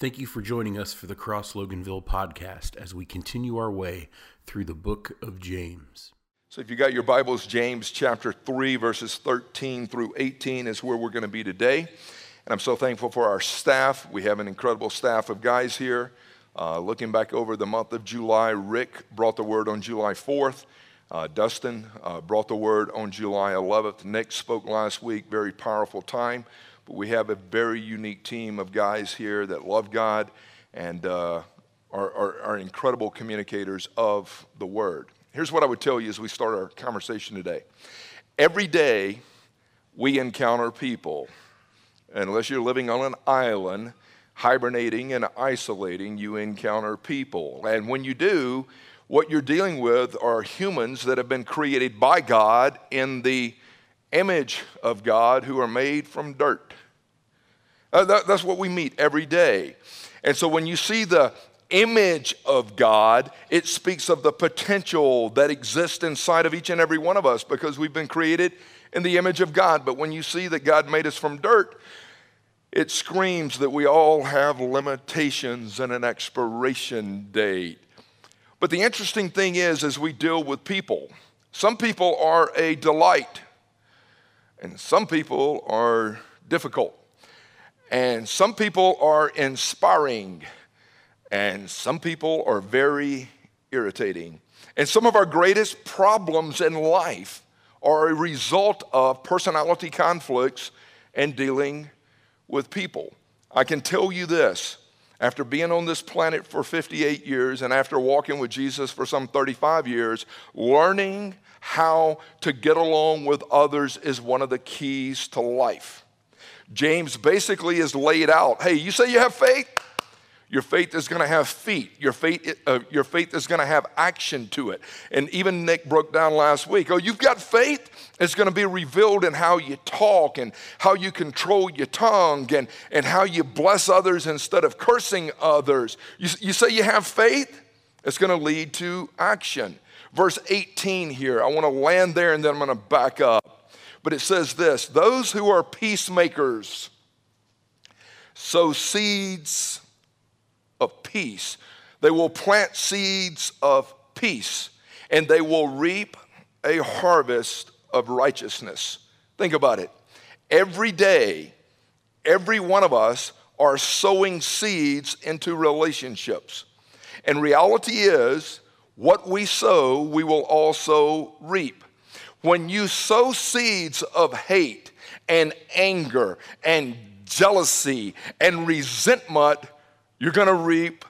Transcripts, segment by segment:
Thank you for joining us for the Cross Loganville podcast as we continue our way through the book of James. So, if you got your Bibles, James chapter 3, verses 13 through 18 is where we're going to be today. And I'm so thankful for our staff. We have an incredible staff of guys here. Uh, looking back over the month of July, Rick brought the word on July 4th. Uh, Dustin uh, brought the word on July 11th. Nick spoke last week, very powerful time. But we have a very unique team of guys here that love God and uh, are, are, are incredible communicators of the word. Here's what I would tell you as we start our conversation today. Every day we encounter people, unless you're living on an island, hibernating and isolating, you encounter people. And when you do, what you're dealing with are humans that have been created by God in the image of God who are made from dirt. Uh, that, that's what we meet every day. And so when you see the image of God, it speaks of the potential that exists inside of each and every one of us because we've been created in the image of God. But when you see that God made us from dirt, it screams that we all have limitations and an expiration date. But the interesting thing is, as we deal with people, some people are a delight, and some people are difficult, and some people are inspiring, and some people are very irritating. And some of our greatest problems in life are a result of personality conflicts and dealing with people. I can tell you this after being on this planet for 58 years and after walking with Jesus for some 35 years, learning how to get along with others is one of the keys to life. James basically is laid out hey, you say you have faith? Your faith is going to have feet. Your faith, uh, your faith is going to have action to it. And even Nick broke down last week. Oh, you've got faith? It's going to be revealed in how you talk and how you control your tongue and, and how you bless others instead of cursing others. You, you say you have faith? It's going to lead to action. Verse 18 here, I want to land there and then I'm going to back up. But it says this those who are peacemakers sow seeds of peace. They will plant seeds of peace and they will reap a harvest of righteousness. Think about it. Every day, every one of us are sowing seeds into relationships. And reality is, what we sow, we will also reap. When you sow seeds of hate and anger and jealousy and resentment, you're going to reap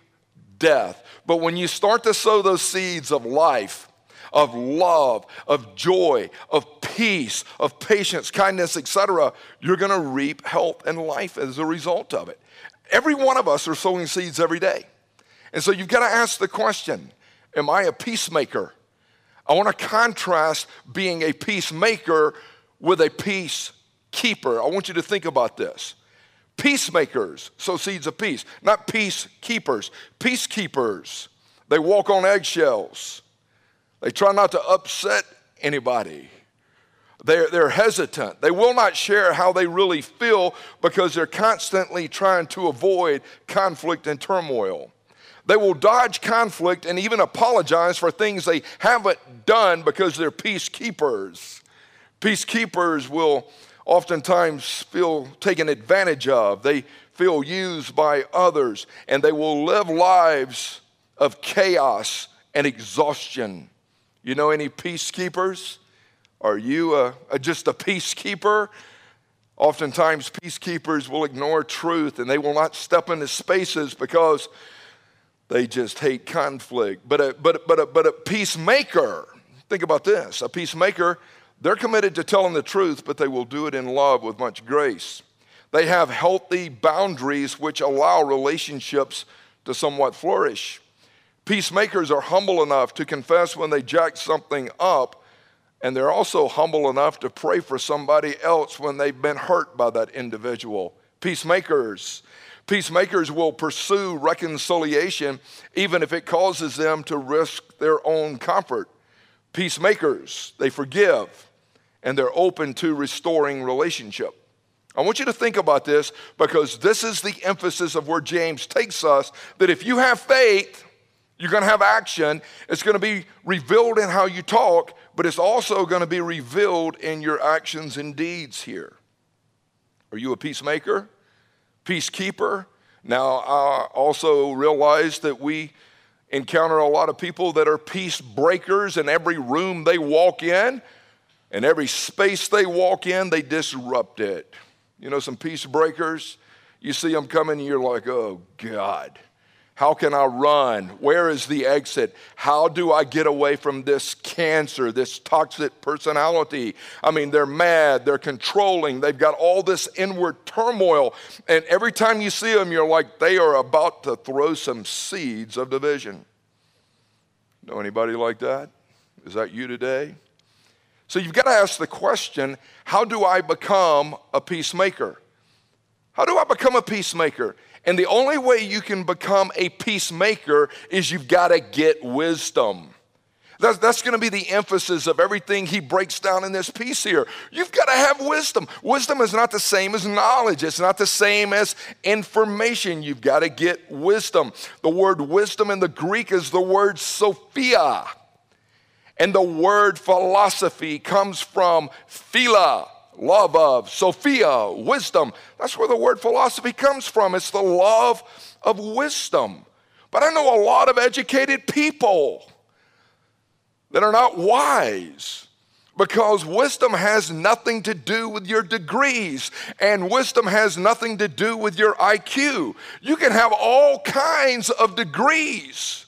death. But when you start to sow those seeds of life, of love, of joy, of peace, of patience, kindness, etc., you're going to reap health and life as a result of it. Every one of us are sowing seeds every day. And so you've got to ask the question Am I a peacemaker? I want to contrast being a peacemaker with a peacekeeper. I want you to think about this. Peacemakers sow seeds of peace, not peacekeepers. Peacekeepers, they walk on eggshells. They try not to upset anybody. They're, they're hesitant. They will not share how they really feel because they're constantly trying to avoid conflict and turmoil. They will dodge conflict and even apologize for things they haven't done because they're peacekeepers. Peacekeepers will oftentimes feel taken advantage of. They feel used by others, and they will live lives of chaos and exhaustion. You know any peacekeepers? Are you a, a, just a peacekeeper? Oftentimes, peacekeepers will ignore truth and they will not step into spaces because they just hate conflict. But a, but, but, a, but a peacemaker, think about this a peacemaker they're committed to telling the truth, but they will do it in love with much grace. They have healthy boundaries which allow relationships to somewhat flourish. Peacemakers are humble enough to confess when they jack something up, and they're also humble enough to pray for somebody else when they've been hurt by that individual. Peacemakers. Peacemakers will pursue reconciliation even if it causes them to risk their own comfort. Peacemakers, they forgive and they're open to restoring relationship. I want you to think about this because this is the emphasis of where James takes us that if you have faith, you're going to have action. It's going to be revealed in how you talk, but it's also going to be revealed in your actions and deeds here. Are you a peacemaker? Peacekeeper? Now, I also realize that we encounter a lot of people that are peace breakers in every room they walk in and every space they walk in, they disrupt it. You know, some peace breakers, you see them coming and you're like, oh God. How can I run? Where is the exit? How do I get away from this cancer, this toxic personality? I mean, they're mad, they're controlling, they've got all this inward turmoil. And every time you see them, you're like, they are about to throw some seeds of division. Know anybody like that? Is that you today? So you've got to ask the question how do I become a peacemaker? How do I become a peacemaker? And the only way you can become a peacemaker is you've got to get wisdom. That's, that's going to be the emphasis of everything he breaks down in this piece here. You've got to have wisdom. Wisdom is not the same as knowledge, it's not the same as information. You've got to get wisdom. The word wisdom in the Greek is the word Sophia. And the word philosophy comes from phila, love of, Sophia, wisdom. That's where the word philosophy comes from. It's the love of wisdom. But I know a lot of educated people that are not wise because wisdom has nothing to do with your degrees and wisdom has nothing to do with your IQ. You can have all kinds of degrees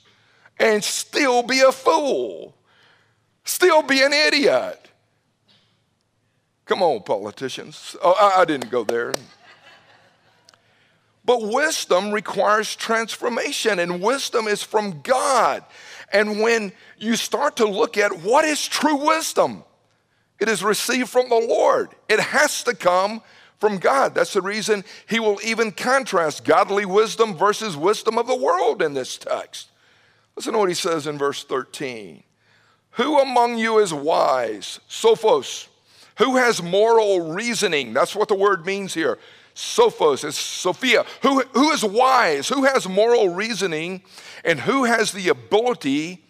and still be a fool, still be an idiot. Come on, politicians. Oh, I, I didn't go there. But wisdom requires transformation, and wisdom is from God. And when you start to look at what is true wisdom, it is received from the Lord. It has to come from God. That's the reason he will even contrast godly wisdom versus wisdom of the world in this text. Listen to what he says in verse 13. Who among you is wise? Sophos who has moral reasoning? That's what the word means here. Sophos is Sophia. Who, who is wise? Who has moral reasoning? And who has the ability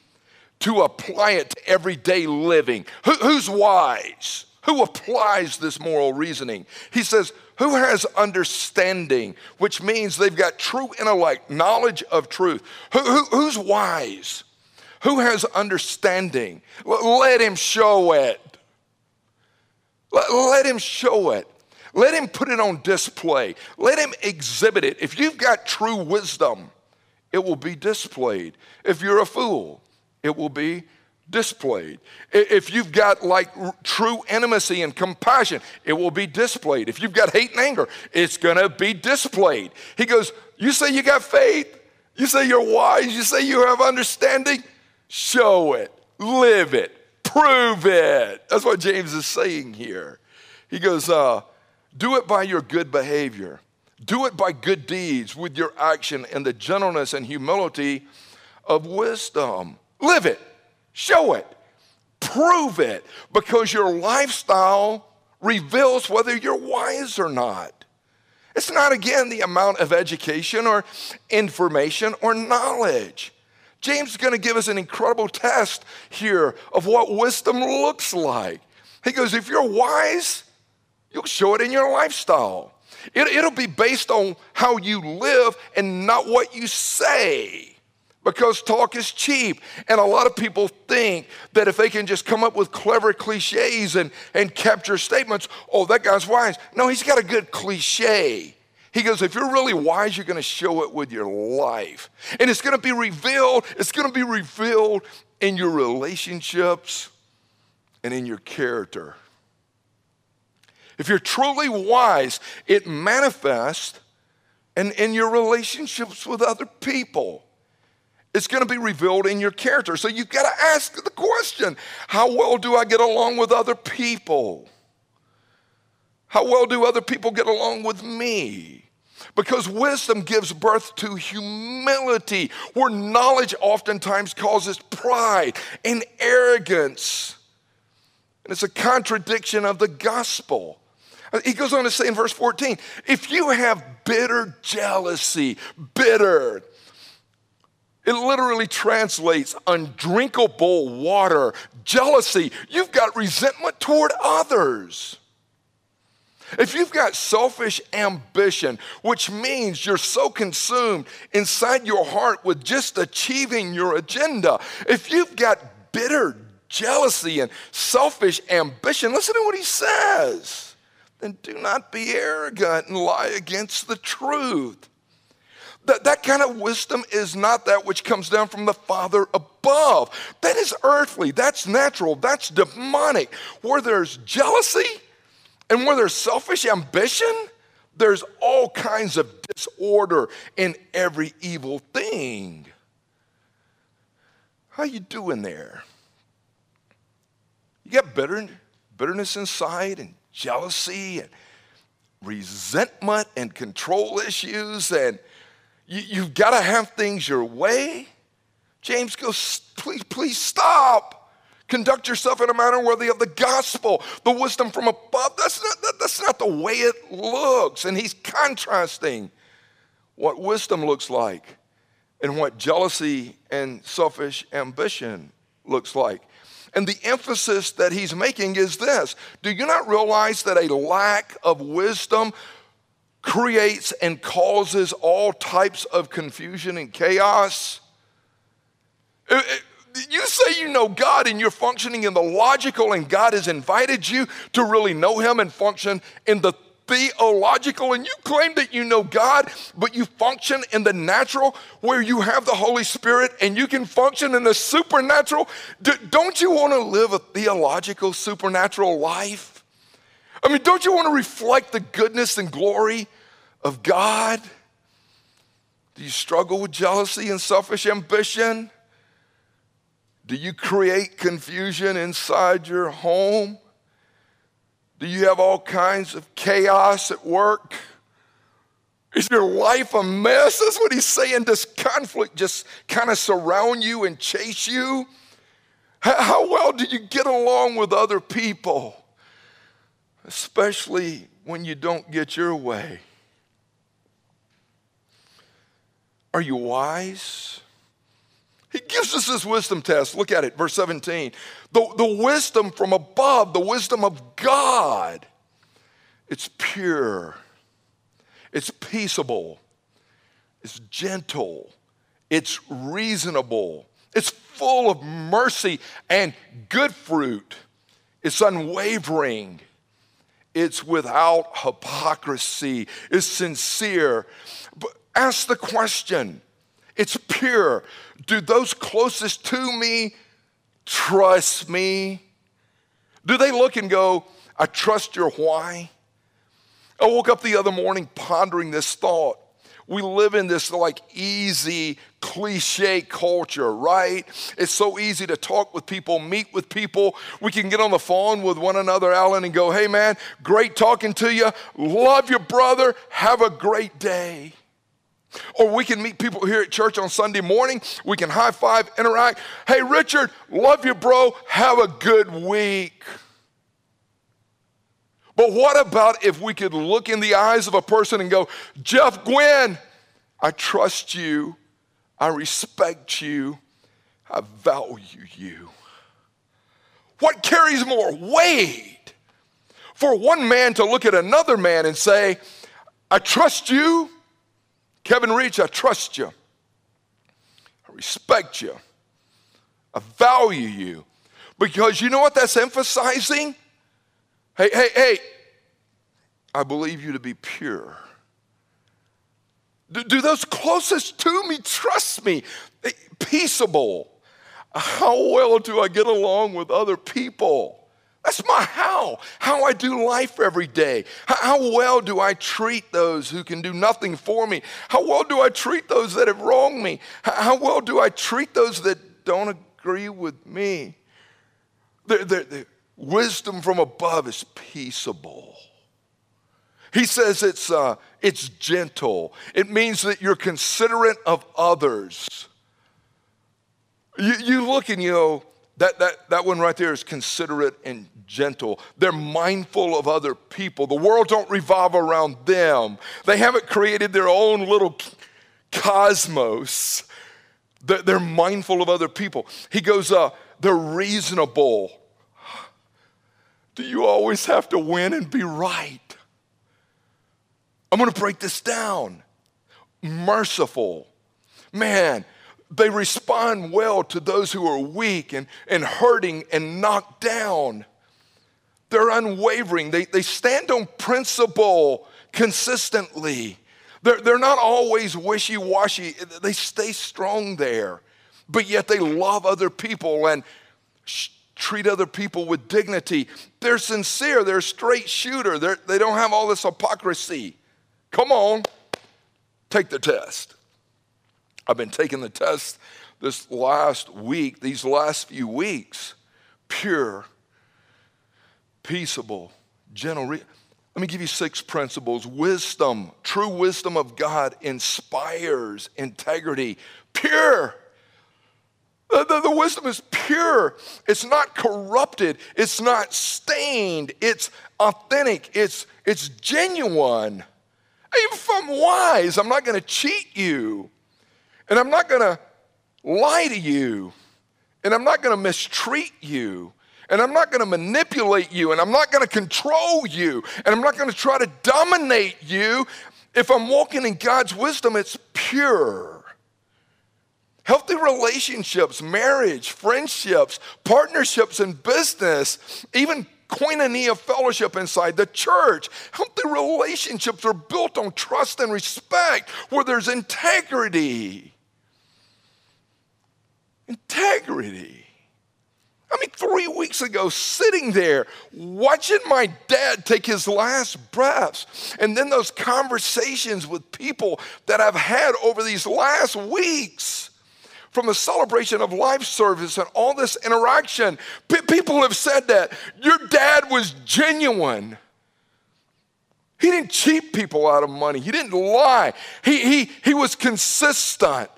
to apply it to everyday living? Who, who's wise? Who applies this moral reasoning? He says, who has understanding, which means they've got true intellect, knowledge of truth. Who, who, who's wise? Who has understanding? Let him show it. Let, let him show it. Let him put it on display. Let him exhibit it. If you've got true wisdom, it will be displayed. If you're a fool, it will be displayed. If you've got like true intimacy and compassion, it will be displayed. If you've got hate and anger, it's to be displayed. He goes, You say you got faith? You say you're wise? You say you have understanding? Show it, live it, Prove it. That's what James is saying here. He goes, uh, Do it by your good behavior, do it by good deeds with your action and the gentleness and humility of wisdom. Live it, show it, prove it, because your lifestyle reveals whether you're wise or not. It's not, again, the amount of education or information or knowledge. James is going to give us an incredible test here of what wisdom looks like. He goes, if you're wise, you'll show it in your lifestyle. It, will be based on how you live and not what you say. Because talk is cheap. And a lot of people think that if they can just come up with clever cliches and, and capture statements, oh, that guy's wise. No, he's got a good cliche. He goes, if you're really wise, you're going to show it with your life. And it's going to be revealed, it's going to be revealed in your relationships and in your character. If you're truly wise, it manifests in, in your relationships with other people. It's going to be revealed in your character. So you've got to ask the question how well do I get along with other people? How well do other people get along with me? Because wisdom gives birth to humility, where knowledge oftentimes causes pride and arrogance. And it's a contradiction of the gospel. He goes on to say in verse 14 if you have bitter jealousy, bitter, it literally translates undrinkable water, jealousy. You've got resentment toward others. If you've got selfish ambition, which means you're so consumed inside your heart with just achieving your agenda, if you've got bitter jealousy and selfish ambition, listen to what he says. Then do not be arrogant and lie against the truth. That, that kind of wisdom is not that which comes down from the Father above. That is earthly, that's natural, that's demonic. Where there's jealousy, and where there's selfish ambition, there's all kinds of disorder in every evil thing. How you doing there? You got bitter, bitterness inside and jealousy and resentment and control issues and you, you've got to have things your way. James goes, please, please stop. Conduct yourself in a manner worthy of the gospel, the wisdom from above. That's not, that, that's not the way it looks. And he's contrasting what wisdom looks like and what jealousy and selfish ambition looks like. And the emphasis that he's making is this Do you not realize that a lack of wisdom creates and causes all types of confusion and chaos? It, it, you say you know God and you're functioning in the logical, and God has invited you to really know Him and function in the theological, and you claim that you know God, but you function in the natural where you have the Holy Spirit and you can function in the supernatural. D- don't you want to live a theological, supernatural life? I mean, don't you want to reflect the goodness and glory of God? Do you struggle with jealousy and selfish ambition? Do you create confusion inside your home? Do you have all kinds of chaos at work? Is your life a mess? That's what he's saying. Does conflict just kind of surround you and chase you? How well do you get along with other people? Especially when you don't get your way. Are you wise? He gives us this wisdom test. Look at it, verse 17. The, the wisdom from above, the wisdom of God, it's pure, it's peaceable, it's gentle, it's reasonable, it's full of mercy and good fruit, it's unwavering. It's without hypocrisy. It's sincere. But ask the question it's pure. Do those closest to me trust me? Do they look and go, I trust your why? I woke up the other morning pondering this thought. We live in this like easy cliche culture, right? It's so easy to talk with people, meet with people. We can get on the phone with one another, Alan, and go, hey man, great talking to you. Love your brother. Have a great day. Or we can meet people here at church on Sunday morning. We can high five, interact. Hey, Richard, love you, bro. Have a good week. But what about if we could look in the eyes of a person and go, Jeff Gwynn, I trust you, I respect you, I value you. What carries more weight for one man to look at another man and say, I trust you, Kevin Reach, I trust you. I respect you. I value you. Because you know what that's emphasizing? Hey, hey, hey, I believe you to be pure. Do, do those closest to me trust me? Peaceable. How well do I get along with other people? That's my how, how I do life every day. How, well do I treat those who can do nothing for me? How well do I treat those that have wronged me? How, well do I treat those that don't agree with me? The, wisdom from above is peaceable. He says it's, uh, it's gentle. It means that you're considerate of others. You, you look and you go, That, that, that one right there is considerate and gentle. They're mindful of other people. The world don't revolve around them. They haven't created their own little cosmos. They're, mindful of other people. He goes, uh, they're reasonable. Do you always have to win and be right? I'm going to break this down. Merciful. Man, they respond well to those who are weak and, and hurting and knocked down. They're unwavering. They, they stand on principle consistently. They're, they're not always wishy washy, they stay strong there, but yet they love other people and sh- treat other people with dignity. They're sincere, they're a straight shooter, they're, they don't have all this hypocrisy. Come on, take the test. I've been taking the test this last week, these last few weeks. Pure, peaceable, gentle. Let me give you six principles. Wisdom, true wisdom of God inspires integrity. Pure. The, the, the, wisdom is pure. It's not corrupted. It's not stained. It's authentic. It's, it's genuine. If I'm wise, I'm not going to cheat you. And I'm not going to lie to you. And I'm not going to mistreat you. And I'm not going to manipulate you. And I'm not going to control you. And I'm not going to try to dominate you. If I'm walking in God's wisdom, it's pure. Healthy relationships, marriage, friendships, partnerships in business, even koinonia fellowship inside the church. Healthy relationships are built on trust and respect where there's integrity. Integrity. I mean, three weeks ago, sitting there watching my dad take his last breaths, and then those conversations with people that I've had over these last weeks from the celebration of life service and all this interaction. P- people have said that your dad was genuine. He didn't cheat people out of money, he didn't lie, he, he, he was consistent.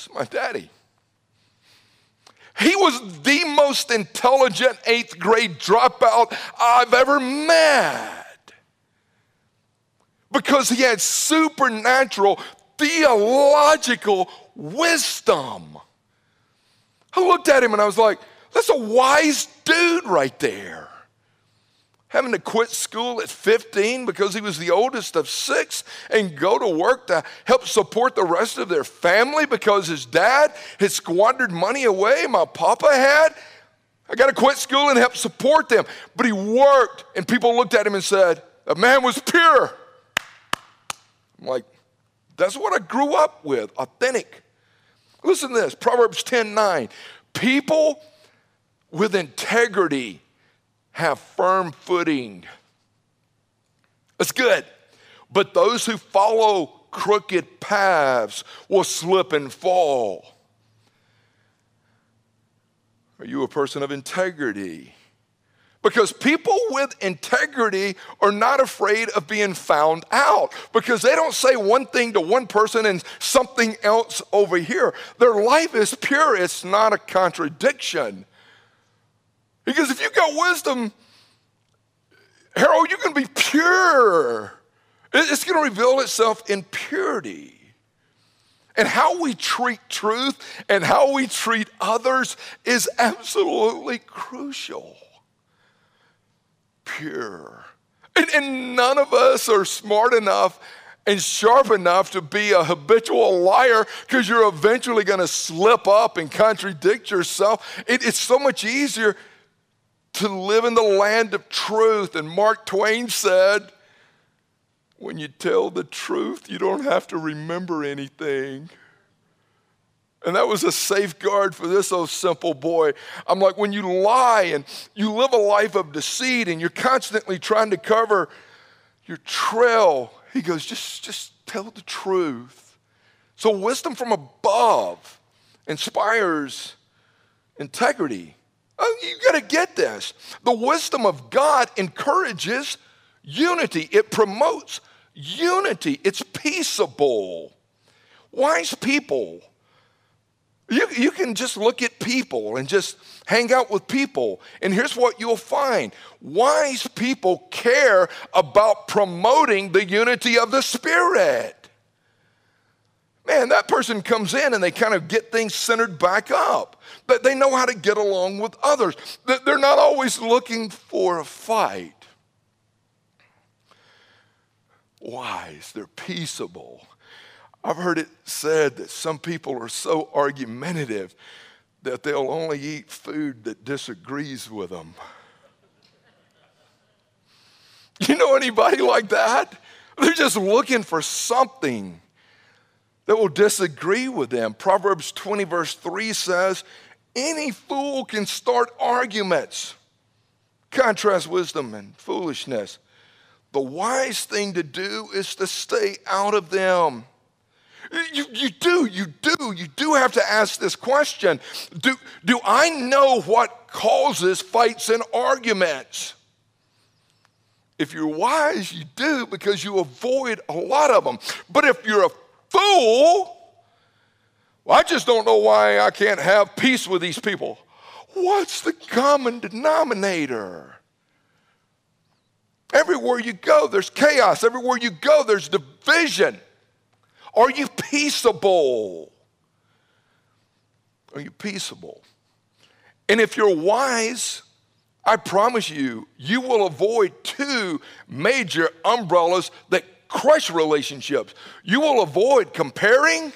This is my daddy. He was the most intelligent eighth grade dropout I've ever met because he had supernatural theological wisdom. I looked at him and I was like, that's a wise dude right there having to quit school at 15 because he was the oldest of six and go to work to help support the rest of their family because his dad had squandered money away my papa had. I got to quit school and help support them. But he worked, and people looked at him and said, The man was pure. I'm like, That's what I grew up with, authentic. Listen to this Proverbs 10 9. People with integrity have firm footing. That's good. But those who follow crooked paths will slip and fall. Are you a person of integrity? Because people with integrity are not afraid of being found out because they don't say one thing to one person and something else over here. Their life is pure, it's not a contradiction. Because if you got wisdom, Harold, you can be pure. It's going to reveal itself in purity. And how we treat truth and how we treat others is absolutely crucial. Pure. And, and, none of us are smart enough and sharp enough to be a habitual liar because you're eventually going to slip up and contradict yourself. It, it's so much easier to live in the land of truth. And Mark Twain said, when you tell the truth, you don't have to remember anything. And that was a safeguard for this old simple boy. I'm like, when you lie and you live a life of deceit and you're constantly trying to cover your trail, he goes, just, just tell the truth. So, wisdom from above inspires integrity. Oh, you got to get this. The wisdom of God encourages unity, it promotes unity, it's peaceable. Wise people, You, you can just look at people and just hang out with people. And here's what you'll find wise people care about promoting the unity of the Spirit. Man, that person comes in and they kind of get things centered back up. They know how to get along with others. They're not always looking for a fight. Wise, they're peaceable. I've heard it said that some people are so argumentative that they'll only eat food that disagrees with them. You know anybody like that? They're just looking for something that will disagree with them. Proverbs 20, verse 3 says, Any fool can start arguments. Contrast wisdom and foolishness. The wise thing to do is to stay out of them. You, you do, you do, you do have to ask this question do, do I know what causes fights and arguments? If you're wise, you do because you avoid a lot of them. But if you're a fool, well, I just don't know why I can't have peace with these people. What's the common denominator? Everywhere you go, there's chaos. Everywhere you go, there's division. Are you peaceable? Are you peaceable? And if you're wise, I promise you, you will avoid two major umbrellas that crush relationships. You will avoid comparing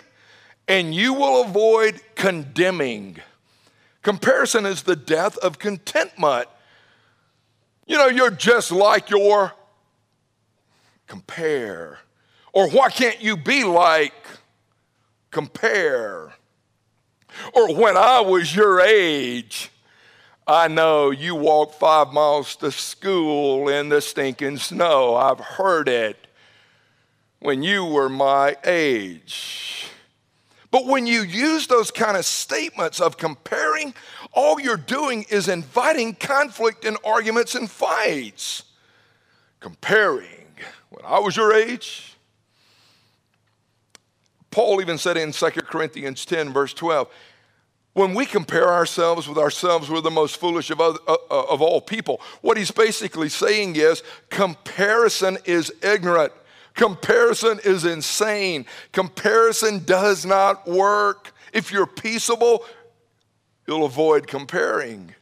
and you will avoid condemning. Comparison is the death of contentment. You know, you're just like your compare. Or why can't you be like? Compare. Or when I was your age, I know you walked five miles to school in the stinking snow. I've heard it when you were my age. But when you use those kind of statements of comparing, all you're doing is inviting conflict and arguments and fights. Comparing. When I was your age, Paul even said in 2 Corinthians 10, verse 12, when we compare ourselves with ourselves, we're the most foolish of, other, uh, uh, of all people. What he's basically saying is comparison is ignorant. Comparison is insane. Comparison does not work. If you're peaceable, you'll avoid comparing.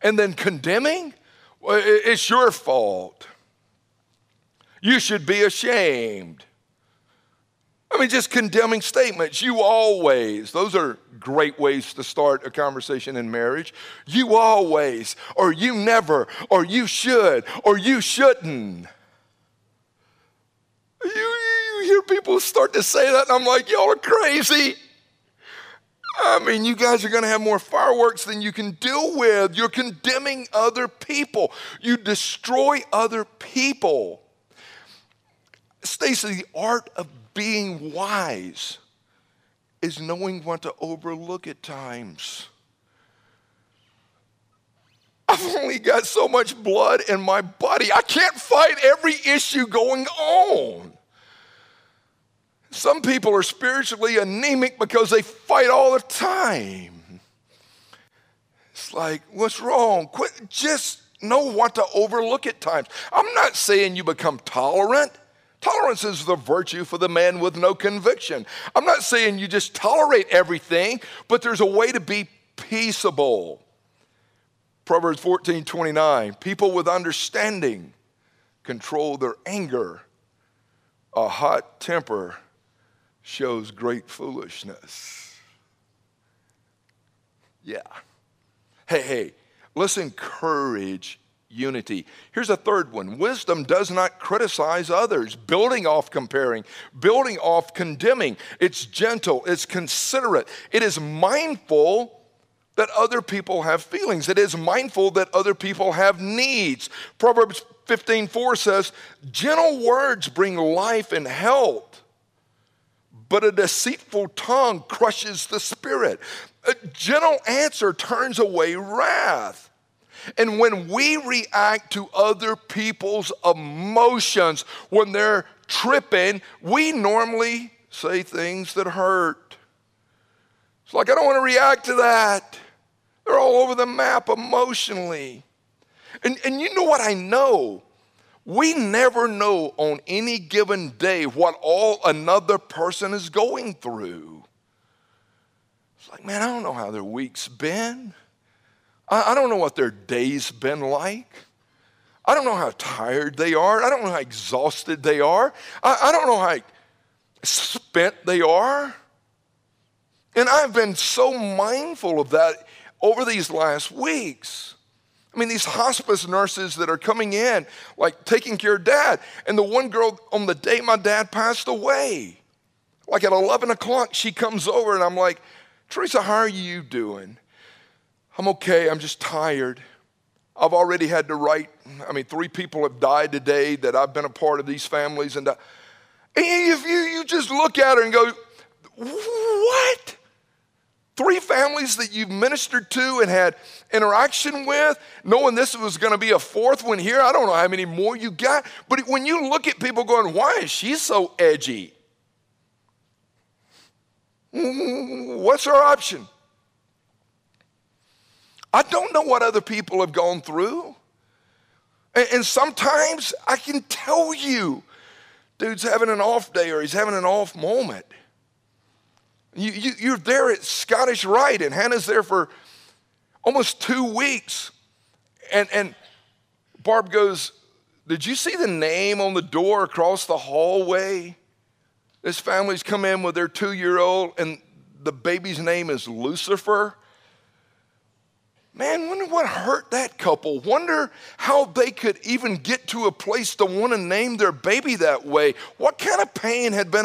And then condemning, it's your fault. You should be ashamed. I mean, just condemning statements. You always, those are great ways to start a conversation in marriage. You always, or you never, or you should, or you shouldn't. You, you hear people start to say that, and I'm like, y'all are crazy. I mean, you guys are going to have more fireworks than you can deal with. You're condemning other people, you destroy other people. Stacy, the art of being wise is knowing what to overlook at times. I've only got so much blood in my body. I can't fight every issue going on. Some people are spiritually anemic because they fight all the time. It's like, what's wrong? Quit, just know what to overlook at times. I'm not saying you become tolerant. Tolerance is the virtue for the man with no conviction. I'm not saying you just tolerate everything, but there's a way to be peaceable. Proverbs 14 29. People with understanding control their anger. A hot temper shows great foolishness. Yeah. Hey, hey, let's encourage unity. Here's a third one wisdom does not criticize others, building off comparing, building off condemning. It's gentle, it's considerate, it is mindful that other people have feelings, it is mindful that other people have needs. Proverbs 15 4 says, Gentle words bring life and health. But a deceitful tongue crushes the spirit. A gentle answer turns away wrath. And when we react to other people's emotions, when they're tripping, we normally say things that hurt. It's like, I don't want to react to that. They're all over the map emotionally. And, and you know what I know? We never know on any given day what all another person is going through. It's like, man, I don't know how their week's been. I, I don't know what their day's been like. I don't know how tired they are. I don't know how exhausted they are. I, I don't know how spent they are. And I've been so mindful of that over these last weeks. I mean, these hospice nurses that are coming in, like taking care of dad. And the one girl on the day my dad passed away, like at 11 o'clock, she comes over and I'm like, Teresa, how are you doing? I'm okay, I'm just tired. I've already had to write, I mean, three people have died today that I've been a part of these families. And, uh, and if you, you just look at her and go, what? Three families that you've ministered to and had interaction with, knowing this was going to be a fourth one here. I don't know how many more you got. But when you look at people going, why is she so edgy? What's our option? I don't know what other people have gone through. And sometimes I can tell you, dude's having an off day or he's having an off moment. You, you, you're there at Scottish Rite, and Hannah's there for almost two weeks. And, and Barb goes, Did you see the name on the door across the hallway? This family's come in with their two year old, and the baby's name is Lucifer. Man, wonder what hurt that couple. Wonder how they could even get to a place to want to name their baby that way. What kind of pain had been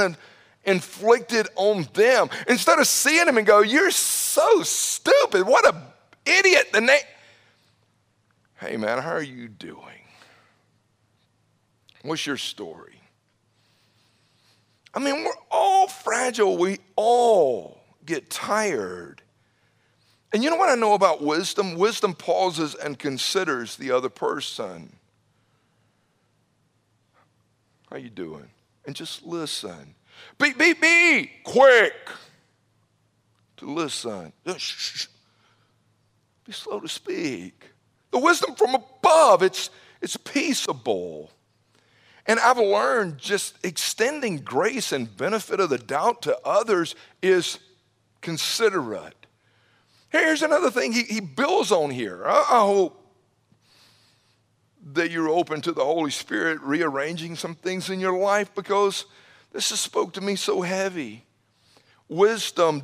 inflicted on them? Instead of seeing them and go, You're so stupid. What a idiot. The name. Hey, man, how are you doing? What's your story? I mean, we're all fragile. We all get tired. And you know what I know about wisdom? Wisdom pauses and considers the other person. How you doing? And just listen. Be, be, be quick to listen. Be slow to speak. The wisdom from above, it's, it's peaceable. And I've learned just extending grace and benefit of the doubt to others is considerate. Here's another thing he, he builds on here. I, I hope that you're open to the Holy Spirit rearranging some things in your life because this has spoke to me so heavy. Wisdom,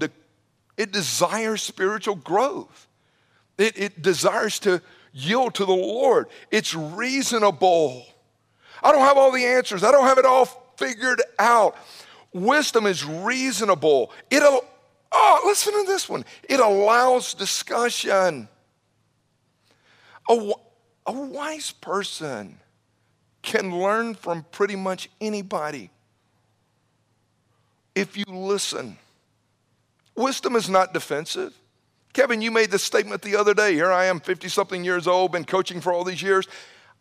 it desires spiritual growth. It, it desires to yield to the Lord. It's reasonable. I don't have all the answers. I don't have it all figured out. Wisdom is reasonable. It'll Oh, listen to this one. It allows discussion. A, a wise person can learn from pretty much anybody if you listen. Wisdom is not defensive. Kevin, you made this statement the other day. Here I am, 50 something years old, been coaching for all these years.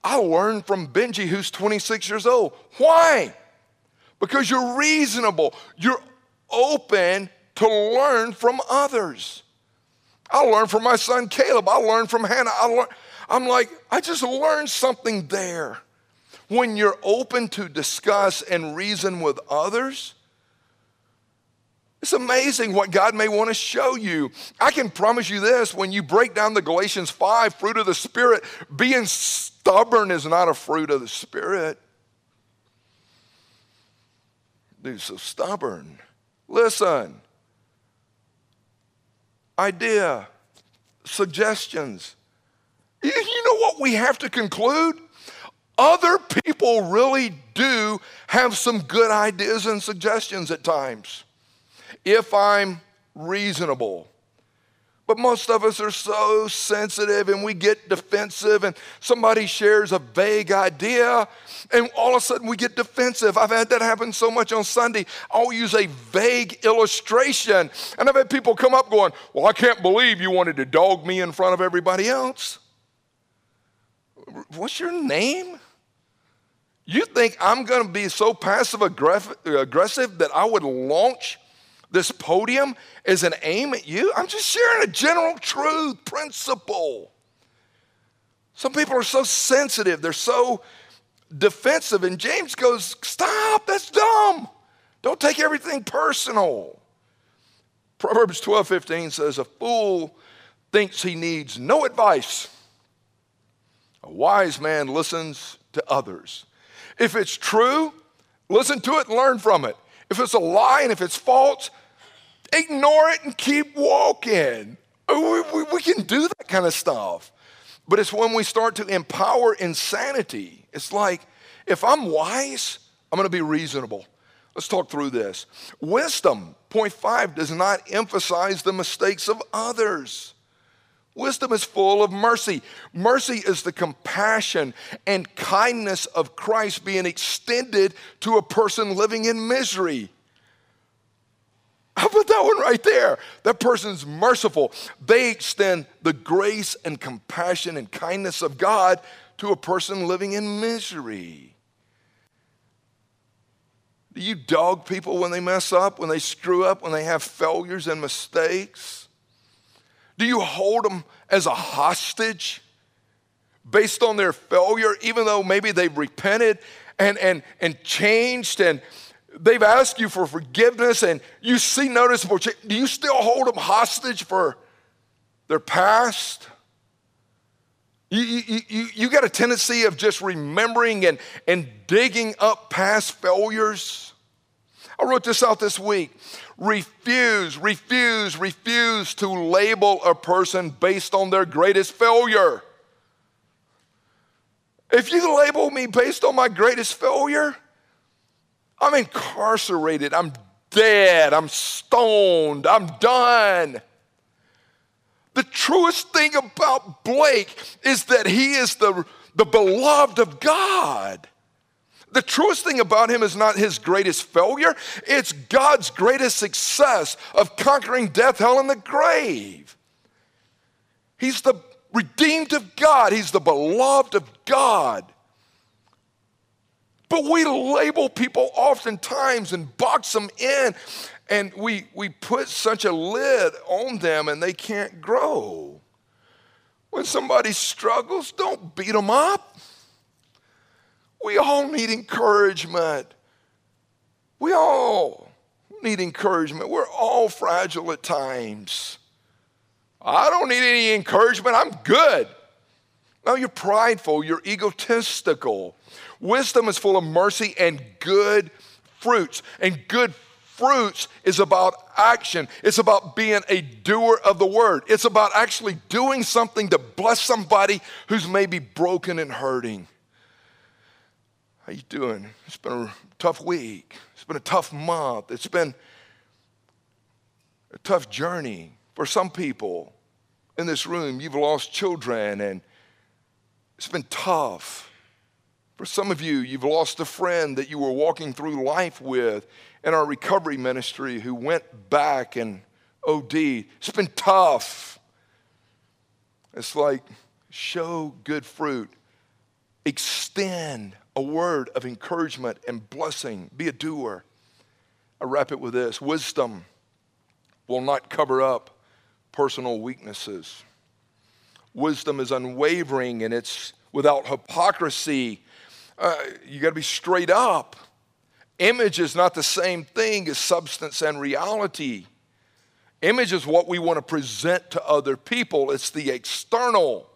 I learned from Benji, who's 26 years old. Why? Because you're reasonable, you're open to learn from others. I learned from my son Caleb. I learned from Hannah. I learned, I'm like, I just learned something there. When you're open to discuss and reason with others, it's amazing what God may want to show you. I can promise you this when you break down the Galatians 5 fruit of the Spirit, being stubborn is not a fruit of the Spirit. Dude, so stubborn. Listen, idea, suggestions. You know what we have to conclude? Other people really do have some good ideas and suggestions at times, if I'm reasonable. But most of us are so sensitive and we get defensive, and somebody shares a vague idea, and all of a sudden we get defensive. I've had that happen so much on Sunday. I'll use a vague illustration, and I've had people come up going, Well, I can't believe you wanted to dog me in front of everybody else. What's your name? You think I'm going to be so passive aggressive that I would launch this podium is an aim at you. I'm just sharing a general truth, principle. Some people are so sensitive, they're so defensive. And James goes, Stop, that's dumb. Don't take everything personal. Proverbs 12 15 says, A fool thinks he needs no advice. A wise man listens to others. If it's true, listen to it and learn from it. If it's a lie and if it's false, ignore it and keep walking. Uh, we, we, we, can do that kind of stuff. But it's when we start to empower insanity. It's like, if I'm wise, I'm going to be reasonable. Let's talk through this. Wisdom, point five, does not emphasize the mistakes of others. Wisdom is full of mercy. Mercy is the compassion and kindness of Christ being extended to a person living in misery. How about that one right there? That person's merciful. They extend the grace and compassion and kindness of God to a person living in misery. Do you dog people when they mess up, when they screw up, when they have failures and mistakes? Do you hold them as a hostage based on their failure, even though maybe they've repented and, and, and changed and they've asked you for forgiveness and you see noticeable change? Do you still hold them hostage for their past? You, you, you, you got a tendency of just remembering and, and digging up past failures. I wrote this out this week. Refuse, refuse, refuse to label a person based on their greatest failure. If you label me based on my greatest failure, I'm incarcerated, I'm dead, I'm stoned, I'm done. The truest thing about Blake is that he is the, the beloved of God. The truest thing about him is not his greatest failure, it's God's greatest success of conquering death, hell, and the grave. He's the redeemed of God, he's the beloved of God. But we label people oftentimes and box them in and we, we put such a lid on them and they can't grow. When somebody struggles, don't beat them up. We all need encouragement. We all need encouragement. We're all fragile at times. I don't need any encouragement. I'm good. No, you're prideful. You're egotistical. Wisdom is full of mercy and good fruits. And good fruits is about action. It's about being a doer of the word. It's about actually doing something to bless somebody who's maybe broken and hurting. How you doing? It's been a tough week. It's been a tough month. It's been a tough journey for some people in this room. You've lost children and it's been tough. For some of you, you've lost a friend that you were walking through life with in our recovery ministry who went back and OD. It's been tough. It's like show good fruit, extend a word of encouragement and blessing, be a doer. I wrap it with this wisdom will not cover up personal weaknesses. Wisdom is unwavering and it's without hypocrisy. Uh, you got to be straight up. Image is not the same thing as substance and reality. Image is what we want to present to other people, it's the external.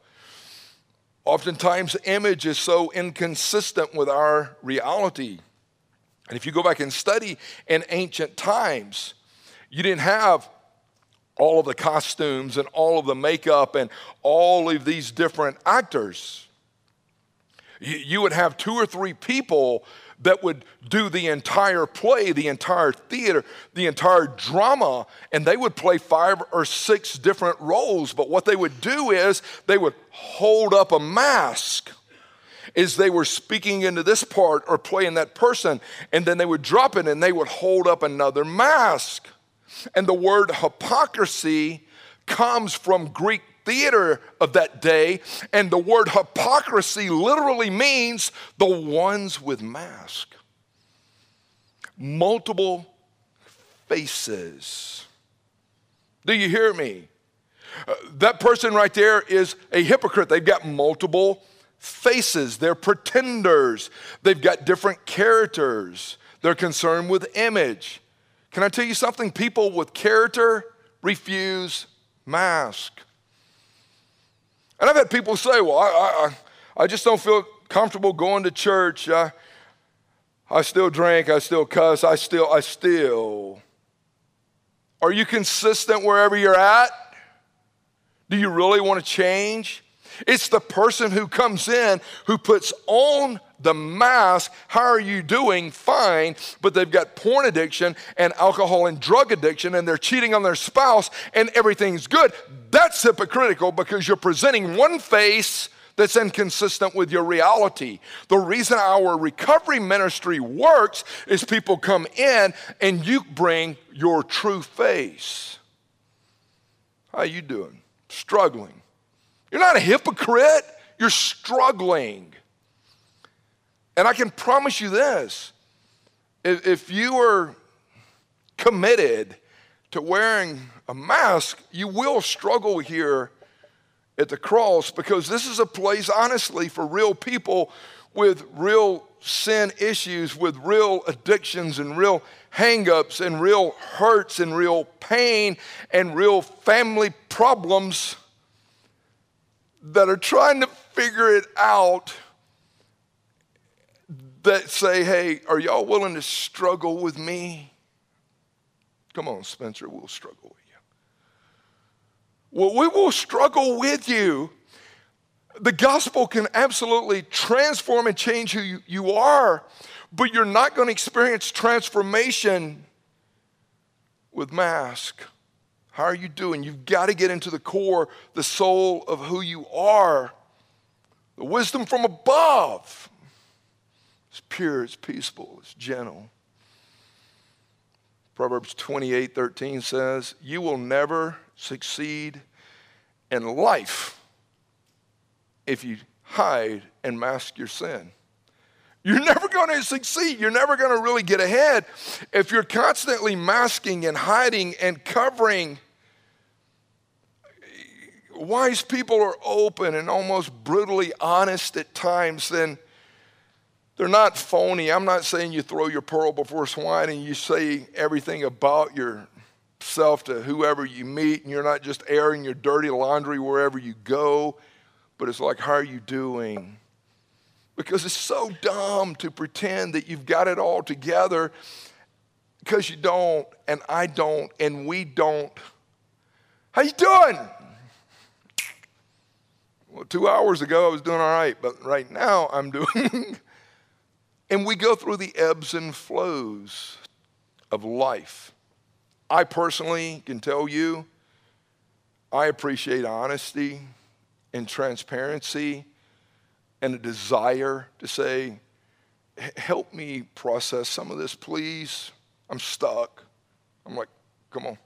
Oftentimes, image is so inconsistent with our reality. And if you go back and study in ancient times, you didn't have all of the costumes and all of the makeup and all of these different actors. You would have two or three people that would do the entire play, the entire theater, the entire drama, and they would play five or six different roles. But what they would do is they would hold up a mask as they were speaking into this part or playing that person, and then they would drop it and they would hold up another mask. And the word hypocrisy comes from Greek theater of that day, and the word hypocrisy literally means the ones with mask. Multiple faces. Do you hear me? Uh, that person right there is a hypocrite. They've got multiple faces, they're pretenders, they've got different characters, they're concerned with image. Can I tell you something? People with character refuse mask. And I've had people say, well, I, I, I just don't feel comfortable going to church. I, I still drink, I still cuss, I still, I still. Are you consistent wherever you're at? Do you really want to change? It's the person who comes in who puts on the mask. How are you doing? Fine. But they've got porn addiction and alcohol and drug addiction, and they're cheating on their spouse, and everything's good. That's hypocritical because you're presenting one face that's inconsistent with your reality. The reason our recovery ministry works is people come in and you bring your true face. How you doing? Struggling. You're not a hypocrite, you're struggling. And I can promise you this. If, you are committed to wearing a mask, you will struggle here at the cross because this is a place, honestly, for real people with real sin issues, with real addictions and real hangups and real hurts and real pain and real family problems that are trying to figure it out that say, hey, are y'all willing to struggle with me? Come on, Spencer, we'll struggle with you. Well, we will struggle with you. The gospel can absolutely transform and change who you, are, but you're not going to experience transformation with mask. How are you doing? You've got to get into the core, the soul of who you are. The wisdom from above. It's pure, it's peaceful, it's gentle. Proverbs 28 13 says, You will never succeed in life if you hide and mask your sin. You're never going to succeed. You're never going to really get ahead if you're constantly masking and hiding and covering wise people are open and almost brutally honest at times, then they're not phony. I'm not saying you throw your pearl before swine and you say everything about yourself to whoever you meet, and you're not just airing your dirty laundry wherever you go, but it's like, how are you doing? Because it's so dumb to pretend that you've got it all together because you don't, and I don't, and we don't. How you doing? Well, two hours ago I was doing all right, but right now I'm doing. and we go through the ebbs and flows of life. I personally can tell you, I appreciate honesty and transparency and a desire to say, help me process some of this, please. I'm stuck. I'm like, come on.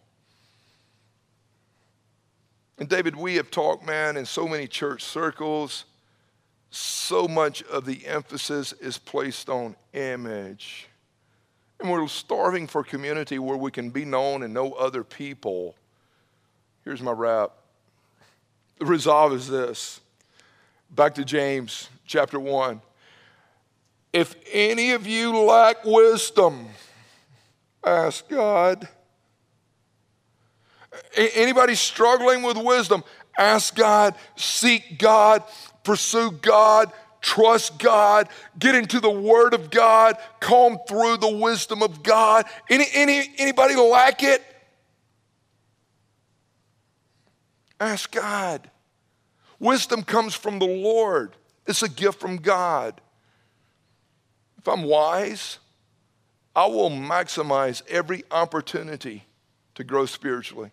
And David, we have talked, man, in so many church circles, so much of the emphasis is placed on image. And we're starving for community where we can be known and know other people. Here's my wrap. The resolve is this. Back to James chapter 1. If any of you lack wisdom, ask God Anybody struggling with wisdom, ask God, seek God, pursue God, trust God, get into the Word of God, comb through the wisdom of God. Any, any, anybody lack it? Ask God. Wisdom comes from the Lord, it's a gift from God. If I'm wise, I will maximize every opportunity to grow spiritually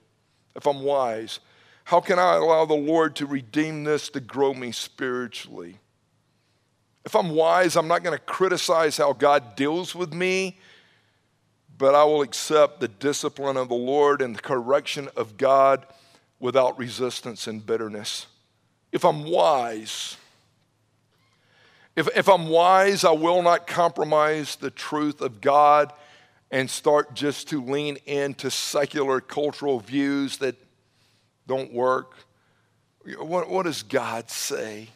if I'm wise? How can I allow the Lord to redeem this to grow me spiritually? If I'm wise, I'm not going to criticize how God deals with me, but I will accept the discipline of the Lord and the correction of God without resistance and bitterness. If I'm wise, if, if I'm wise, I will not compromise the truth of God and start just to lean into secular cultural views that don't work? What, what does God say?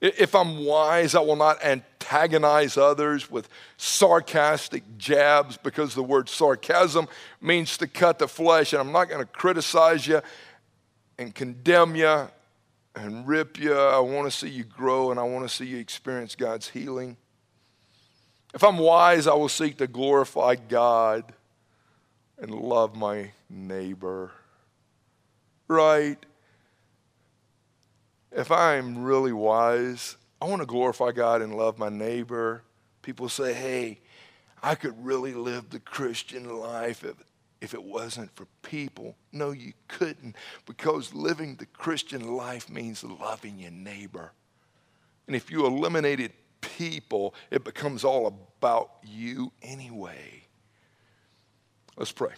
If I'm wise, I will not antagonize others with sarcastic jabs because the word sarcasm means to cut the flesh, and I'm not going to criticize you and condemn you and rip you. I want to see you grow and I want to see you experience God's healing. If I'm wise, I will seek to glorify God and love my neighbor. Right? If I'm really wise, I want to glorify God and love my neighbor. People say, hey, I could really live the Christian life if, if it wasn't for people. No, you couldn't, because living the Christian life means loving your neighbor. And if you eliminated people, it becomes all about you anyway. Let's pray.